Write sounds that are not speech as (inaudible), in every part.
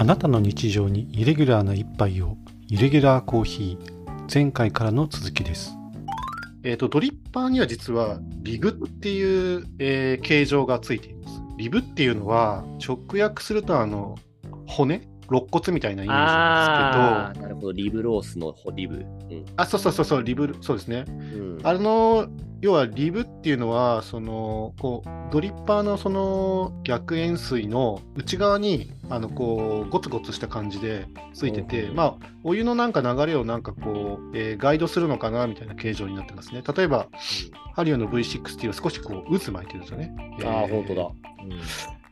あなたの日常にイレギュラーな一杯をイレギュラーコーヒー前回からの続きですえっ、と、ドリッパーには実はリグっていう、えー形状がついています。リブっていうのは直訳するとあの骨肋骨みたいなイメージなんですけどなるほど。リブロースのリブ。うん。あ、そうそうそうそう、リブ、そうですね。うん、あの、要はリブっていうのは、その、こう、ドリッパーのその逆円錐の内側に、あの、こう、ゴツゴツした感じでついてて、うんまあ、お湯のなんか流れをなんかこう、えーガイドするのかなみたいな形状になってますね。例えば、ハリオの V60 は少しこう、渦巻いてるんですよね。ああ、えー本当だ。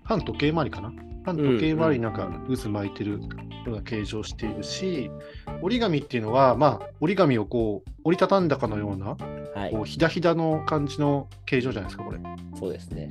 反時計回りかな？反時計回りになんか渦巻いてるような形状をしているし、折り紙っていうのは、まあ、折り紙をこう折りたたんだかのような、はいこう。ひだひだの感じの形状じゃないですか、これ。そうですね。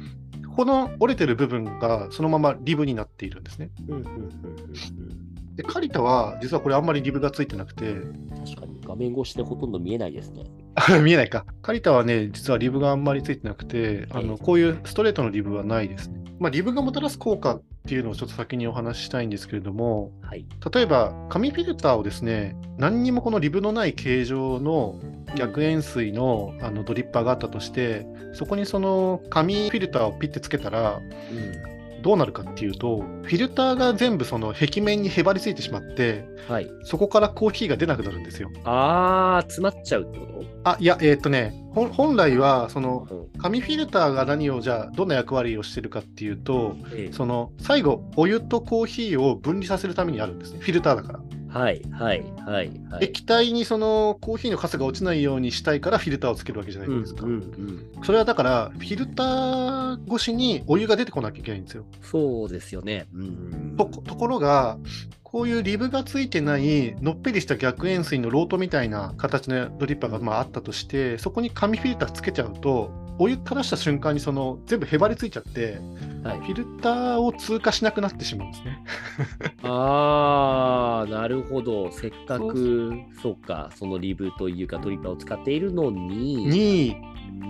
この折れてる部分がそのままリブになっているんですね。うんうんうんうんで、カリタは実はこれあんまりリブがついてなくて、うん。確かに画面越しでほとんど見えないですね。(laughs) 見えないか。カリタはね、実はリブがあんまりついてなくて、あのええこういうストレートのリブはないですね。まあ、リブがもたらす効果っていうのをちょっと先にお話ししたいんですけれども、はい。例えば紙フィルターをですね何にもこのリブのない形状の逆円錐のあのドリッパーがあったとしてそこにその紙フィルターをピッてつけたらうん。どうなるかっていうとフィルターが全部その壁面にへばりついてしまってはい。そこからコーヒーが出なくなるんですよ。ああ、詰まっちゃうってこあいやえーっとね本来はそのとうん。紙フィルターが何をじゃあどんな役割をしてるかっていうとええその最後お湯とコーヒーを分離させるためにあるんですねフィルターだから。はい、はい、はい、はい。液体にそのコーヒーのカスが落ちないようにしたいからフィルターをつけるわけじゃないうんですか。うんうん。それはだから、フィルター越しにお湯が出てこなきゃいけないんですよ。そうですよね。うん。とところが、こういうリブがついてないのっぺりした逆円錐のロートみたいな形のドリッパーがまああったとして、そこに紙フィルターつけちゃうと、お湯垂らした瞬間にその全部へばりついちゃって、はいフ。ィルターを通過しなくなってしまうんですね。(laughs) ああ、なるほど。せっかく、そうか、そのリブというかトリッパーを使っているのに、に、う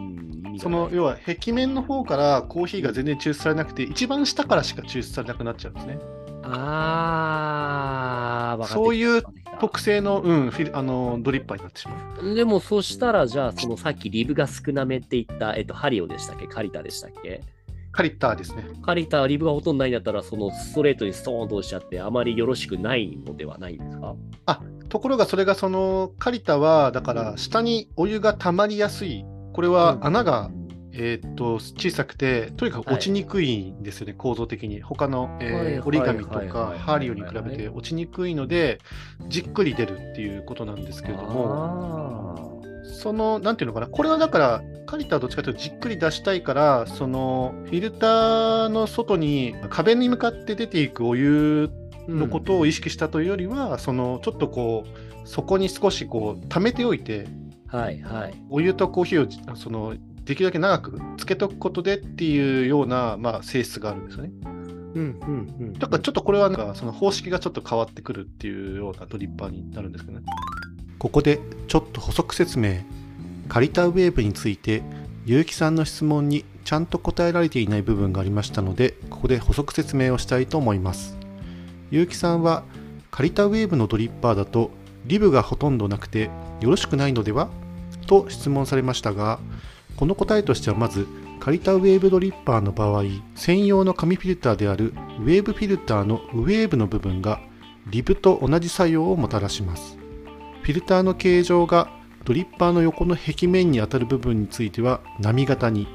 ん、その要は壁面の方からコーヒーが全然抽出されなくて、一番下からしか抽出されなくなっちゃうんですね。ああ、そういう特性の,、うん、フィルあのドリッパーになってしまう。でも、そしたら、じゃあ、そのさっきリブが少なめって言った、えっと、ハリオでしたっけ？カリタでしたっけ？カリッターですね。カリタはリブがほとんどないんだったら、そのストレートにストーンと落ちちゃって、あまりよろしくないのではないんですか？ところがそれがそのカリタは、だから下にお湯が溜まりやすい。これは穴が、えーっと小さくて、とにかく落ちにくいんですよね、構造的に。他の、えーはい折り紙とはいはいかはいハーリオに比べて落ちにくいので、じっくり出るっていうことなんですけれども。も、その、なんていうのかな、これはだから、カリタはどっちかというとじっくり出したいから、そのフィルターの外に壁に向かって出ていくお湯のことを意識したというよりは、そのちょっとこう、そこに少しこう、溜めておいて、はいはい。お湯とコーヒーをそのできるだけ長くつけとくことでっていうような、まあ、性質があるんですよね。うんうんうん。だからちょっとこれはなんかその方式がちょっと変わってくるっていうようなドリッパーになるんですけどね。ここでちょっと補足説明カリタウェーブについて結城さんの質問にちゃんと答えられていない部分がありましたのでここで補足説明をしたいと思います。結城さんはカリタウェーブのドリッパーだとリブがほとんどなくてよろしくないのでは？と質問されましたがこの答えとしてはまずカリタウェーブドリッパーの場合専用の紙フィルターであるウェーブフィルターのウェーブの部分がリブと同じ作用をもたらします。フィルターの形状がドリッパーの横の壁面に当たる部分については波形に。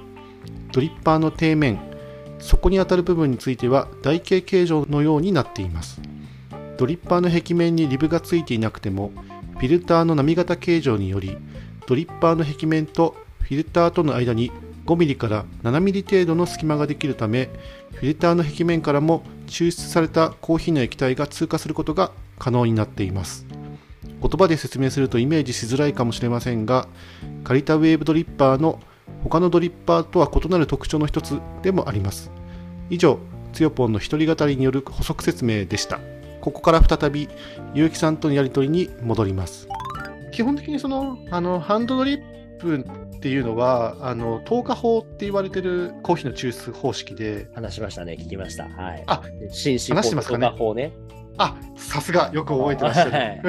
ドリッパーの底面そこに当たる部分については台形形状のようになっています。ドリッパーの壁面にリブがついていなくてもフィルターの波形形状によりドリッパーの壁面とフィルターとの間に 5mm から 7mm 程度の隙間ができるためフィルターの壁面からも抽出されたコーヒーの液体が通過することが可能になっています。言葉で説明するとイメージしづらいかもしれませんがカリタウェーブドリッパーの他のドリッパーとは異なる特徴の一つでもあります以上つよぽんの一人語りによる補足説明でしたここから再び結城さんとのやり取りに戻ります基本的にそのあのハンドドリッ分っていうのは、あの透過法って言われてるコーヒーの抽出方式で、話しましたね、聞きました。はい。あ話してますかね法法ね。あさすが、よく覚えてらっしゃる。はい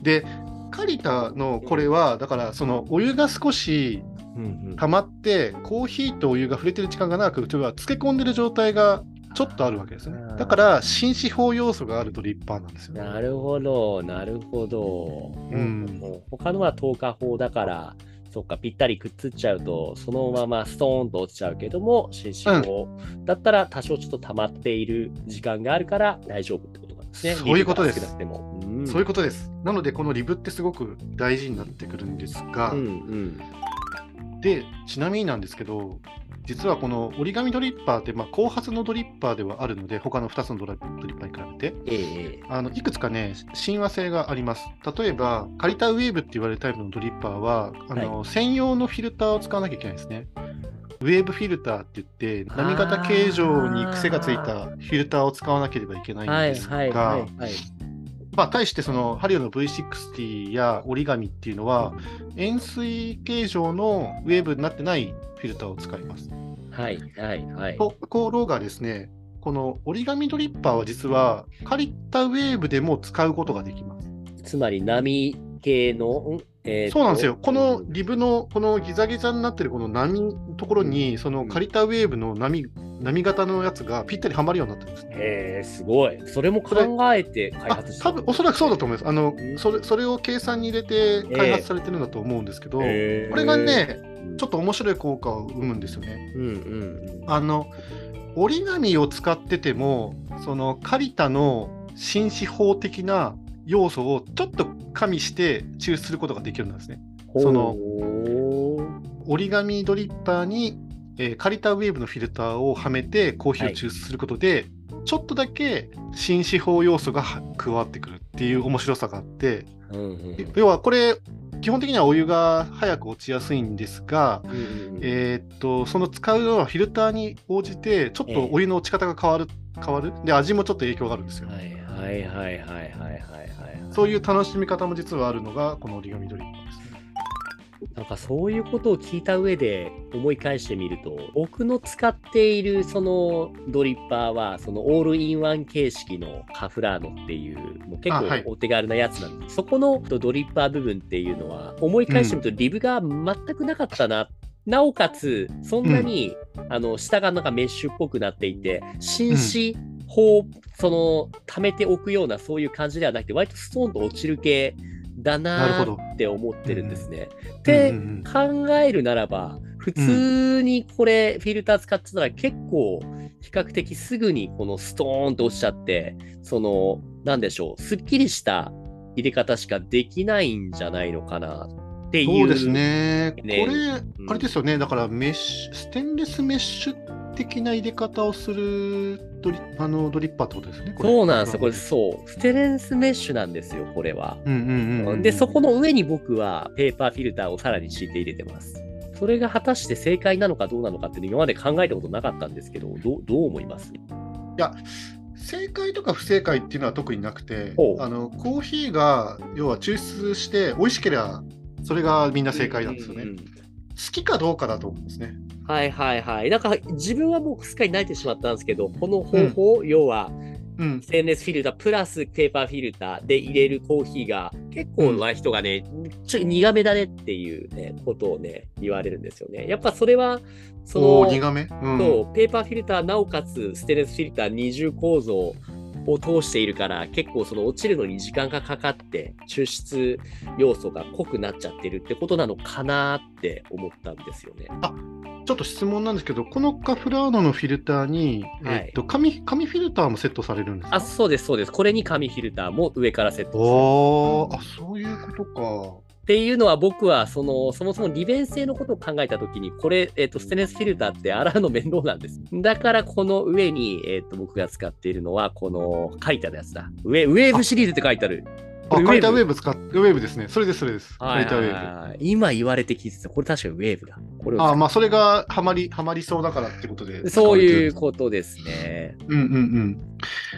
(laughs) で、カリタのこれは、だから、そのお湯が少しうんうん溜まって、コーヒーとお湯が触れてる時間が長く、というか、漬け込んでる状態がちょっとあるわけですね。だから、紳士法要素があるドリッパーなんですよね。なるほど、なるほど。うんもう他のは透過法だから、そっか、ぴったりくっつっちゃうと、そのままストーンと落ちちゃうけども、紳士法だったら多少ちょっと溜まっている時間があるから大丈夫ね。そういうことです。うんそういうことです。なので、このリブってすごく大事になってくるんですが、うんうん。で、ちなみになんですけど、実はこの折り紙ドリッパーって、まあ、後発のドリッパーではあるので、他の2つのドラドリッパーに比べて、えあのいくつかね、親和性があります。例えば、カリタウェーブって言われるタイプのドリッパーは、あの専用のフィルターを使わなきゃいけないですね。ウェーブフィルターって言って、波形形状に癖がついたフィルターを使わなければいけないんですが。まあ、対してそのハリオの V60 や折り紙っていうのは、円錐形状のウェーブになってないフィルターを使います。はいはいはい。ところがですね、この折り紙ドリッパーは実はカリタウェーブでも使うことができます。つまり波系の、んえーとそうなんですよ。このリブのこのギザギザになってるこの波のところに、そのカリタウェーブの波波型のやつがぴったりはまるようになってるんですね。へえ、すごい。それも考えて開あ発した多分おそらくそうだと思います。あのうんそれそれを計算に入れて開発されてるんだと思うんですけど、へーこれがね、うんちょっと面白い効果を生むんですよね。うんうんうん。あの折り紙を使ってても、そのカリタの紳士法的な要素をちょっと加味して抽出することができるんですね。その折り紙ドリッパーに、えーカリタウェーブのフィルターをはめてコーヒーを抽出することで、ちょっとだけ紳士法要素がは加わってくるっていう面白さがあって、うんうん要はこれ、基本的にはお湯が早く落ちやすいんですが、うんうんえーっとその使うようなフィルターに応じて、ちょっとお湯の落ち方が変わる、変わる。で、味もちょっと影響があるんですよ。はいはいはいはいはいはいはい。そういう楽しみ方も実はあるのが、この折り紙ドリッパーですね。なんかそういうことを聞いた上で思い返してみると、僕の使っているそのドリッパーは、そのオールインワン形式のカフラーノっていう、もう結構お手軽なやつなんです。そこのドリッパー部分っていうのは、思い返してみるとリブが全くなかったな。なおかつ、そんなに、あの下がなんかメッシュっぽくなっていて、紳士法、その溜めておくようなそういう感じではなくて、割とストーンと落ちる系だなって思ってるんですね。で、うんうんうん考えるならば、普通にこれ、フィルター使ってたら結構、比較的すぐにこのストーンと落ちちゃって、その、なんでしょう、すっきりした入れ方しかできないんじゃないのかなっていう。そうです。ね。ねこれ、うんあれですよね。だからメッシュ、ステンレスメッシュ的な入れ方をするドリあのドリッパーってことですね？そうなんですよ。これ、そう。ステレンスメッシュなんですよ、これは。うんうんうんうん。で、そこの上に僕はペーパーフィルターをさらに敷いて入れてます。それが果たして正解なのかどうなのかっていうの今まで考えたことなかったんですけど、どうどう思います？正解とか不正解っていうのは特になくてあのコーヒーが要は抽出して美味しければ、それがみんな正解なんですよね。好きかどうかだと思うんですね。はいはいはい。なんか自分はもうすっかり慣れてしまったんですけど、この方法、要はうんステンレスフィルタープラスペーパーフィルターで入れるコーヒーが結構な人がね、ちょっと苦めだねっていうね、ことをね、言われるんですよね。やっぱそれは、その、苦め、うん、そうペーパーフィルターなおかつステンレスフィルター二重構造を通しているから結構その落ちるのに時間がかかって抽出要素が濃くなっちゃってるってことなのかなって思ったんですよね。ちょっと質問なんですけど、このカフラーノのフィルターに、はいえっと紙紙フィルターもセットされるんですか？あ、そうです、そうです。これに紙フィルターも上からセットするおーあ、そういうことっていうのは僕はそのそもそも利便性のことを考えたときにこれ、えっとステンレスフィルターって洗うの面倒なんです。だからこの上に、えっと僕が使っているのはこの書いてあるやつだ。ウェウェーブシリーズって書いてある。か。あ、カリタウェーブ？使っ、ウェーブですね。それです、それです。カリタウェーブ。はい今言われて聞いてた。これ確かにウェーブだ。これあまあ、それがハマり、ハマりそうだからってことで。そういうこことですね。と。うんうんう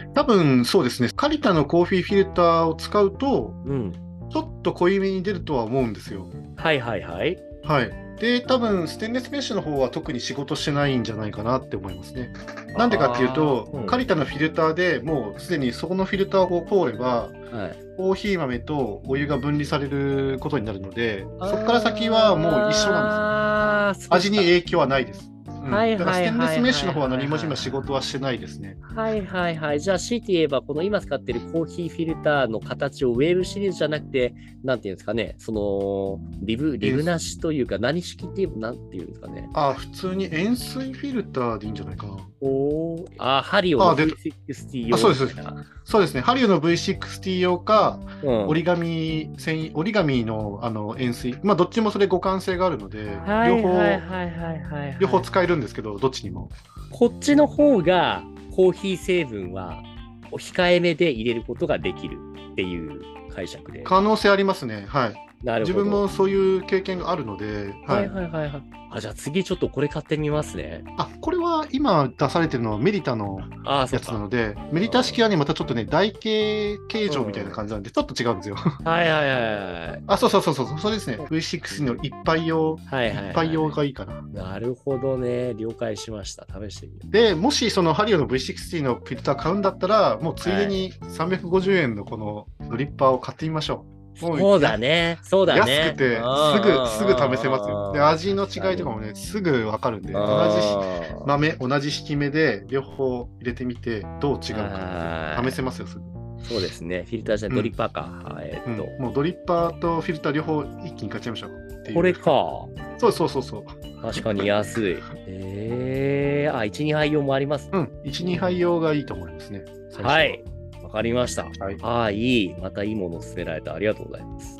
ん。多分、そうですね。カリタのコーヒーフィルターを使うと、うん。ちょっと濃いめに出るとは思うんですよ。はいはいはい。はい。で、多分ステンレスメッシュの方は特に仕事してないんじゃないかなって思いますね。なんでかっていうと、うんカリタのフィルターでもうすでにそこのフィルターを通れば、はい。コーヒー豆とお湯が分離されることになるので、そこから先はもう一緒なんですよ。なん味に影響はないです。うんはいはいだからステンレスメッシュの方ははいはい何も今仕事はしてないですね。はいはいはい。じゃあ、強いて言えば、この今使ってるコーヒーフィルターの形をウェーブシリーズじゃなくて、なんていうんですかね、その、リブ、リブなしというか、何式っていう、なんていうんですかね。あ、普通に塩水フィルターでいいんじゃないかな。おーあ、ハリオのあ出た V60 用あそうですそうですね。ハリオの V60 用か、うん折り紙繊維、折り紙のあの円錐、まあどっちもそれ互換性があるので、はい両方、はいはいはいはいはい。両方使えるんですけど、どっちにも。こっちの方がコーヒー成分は控えめで入れることができるっていう解釈で。可能性ありますね。はい。なるほど。自分もそういう経験があるので、ははいいはいはいはい。あ、じゃあ次ちょっとこれ買ってみますね。あこれは今出されてるのはメリタのや。つなので、メリタ式はね、またちょっとね、台形形状みたいな感じなんで、ちょっと違うんですよ。はいはいはいはい。(laughs) あ、そうそうそうそう、それですね。V6 の一杯用、はいはい、はい。一杯用がいいかな。なるほどね。了解しました。試してみよで、もしそのハリオの V60 のフィルター買うんだったら、もうついでに350円のこのドリッパーを買ってみましょう。そうだね。そうだね。安くて、すぐ、すぐ試せますよ。で、味の違いとかもね、すぐわかるんで、同じじ豆、同じ引き目で両方入れてみて、どう違うかはい試せますよ、すぐ。そうですね。フィルターじゃドリッパーか。はいえうんっと、もうドリッパーとフィルター両方一気に買っちゃいましょう。これか。そうそうそうそう。確かに安い。(laughs) えー、あ、1、2杯用もあります。うん、1、2杯用がいいと思いますね。はい。わかりました。はいああ、いい。またいいものを勧められた。ありがとうございます。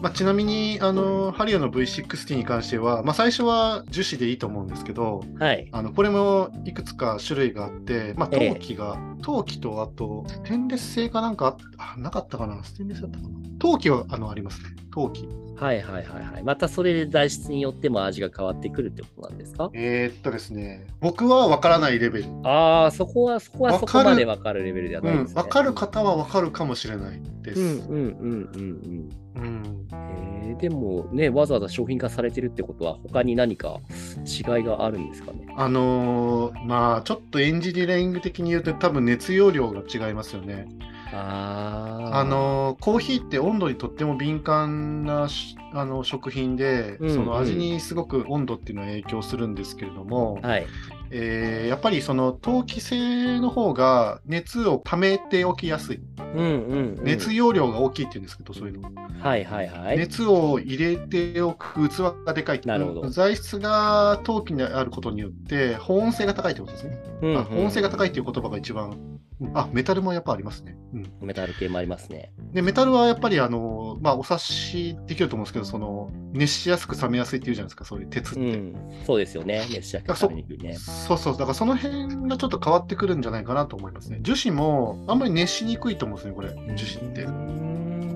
まあ、ちなみに、あの、ハリオの V60 に関しては、まあ、最初は樹脂でいいと思うんですけど、はい。あのこれもいくつか種類があって、まあ、ええ陶器が、陶器とあと、ステンレス製かなんかああなかったかな？ステンレスだったかな？陶器はあのありますね。陶器。はいはいはいはい。またそれで材質によっても味が変わってくるってことなんですか？えー、っとですね、僕は分からないレベル。ああ、そこは、そこはそこまでわかるレベルではうん、ないですね。分かる方は分かるかもしれないです。うんうんうんうんうんうん。えー、でもね、わざわざ商品化されてるってことは、他に何か違いがあるんですかね？あのーまあちょっとエンジニアリング的に言うと多分熱容量が違いますよね。ああ。あのーコーヒーって温度にとっても敏感なしあの食品で、うんその味にすごく温度っていうのは影響するんですけれども、はい。えーやっぱりその陶器製の方が熱を溜めておきやすい。うんうん、うん。熱容量が大きいって言うんですけど、そういうの。はいはいはい。熱を入れておく器がでかい。なるほど材質が陶器にあることによって保温性が高いってことですね。うんうんあ保温性が高いっていう言葉が一番。あ、メタルもやっぱありますね。うん、メタル系もありますね。で、メタルはやっぱりあの、まあ、お察しできると思うんですけど、その、熱しやすく冷めやすいっていうじゃないですか、そういう鉄って。うん。そうですよね。熱し焼き食べにくいね。そうそう、だからその辺がちょっと変わってくるんじゃないかなと思いますね。樹脂もあんまり熱しにくいと思うんですね、これ、樹脂って。うん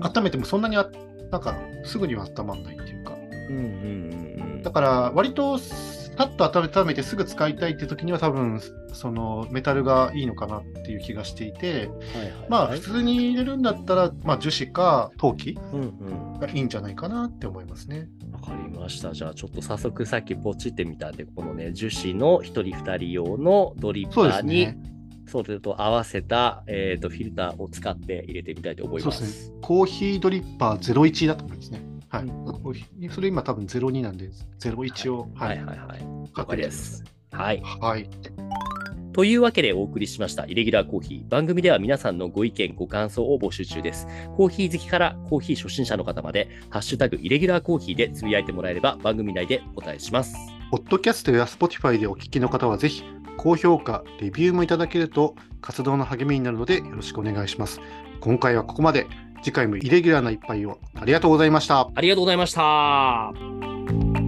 温めてもそんなにあ、なんか、すぐには温まらないっていうか。うんうんうんうんだから、割と、さっと温めてすぐ使いたいって時には、多分そのメタルがいいのかなっていう気がしていて、はいはいまあ、はい普通に入れるんだったら、まあ、樹脂か陶器うんうん。がいいんじゃないかなって思いますね。わかりました。じゃあちょっと早速さっきポチってみたんで、このね、樹脂の1人2人用のドリッパーに。それと合わせた、えー、とフィルターを使って入れてみたいと思いま。そうですすね。コーヒードリッパー01だと思いますね。はい。うんそれ今多分02なんで、01を、はいはいはい。了解です。はい。はい。というわけでお送りしましたイレギュラーコーヒー。番組では皆さんのご意見、ご感想を募集中です。コーヒー好きからコーヒー初心者の方まで、ハッシュタグイレギュラーコーヒーでつぶやいてもらえれば番組内でお答えします。ポッドキャストや Spotify でお聞きの方はぜひ、高評価、レビューもいただけると活動の励みになるのでよろしくお願いします。今回はここまで。次回もイレギュラーな一杯をありがとうございました。ありがとうございました。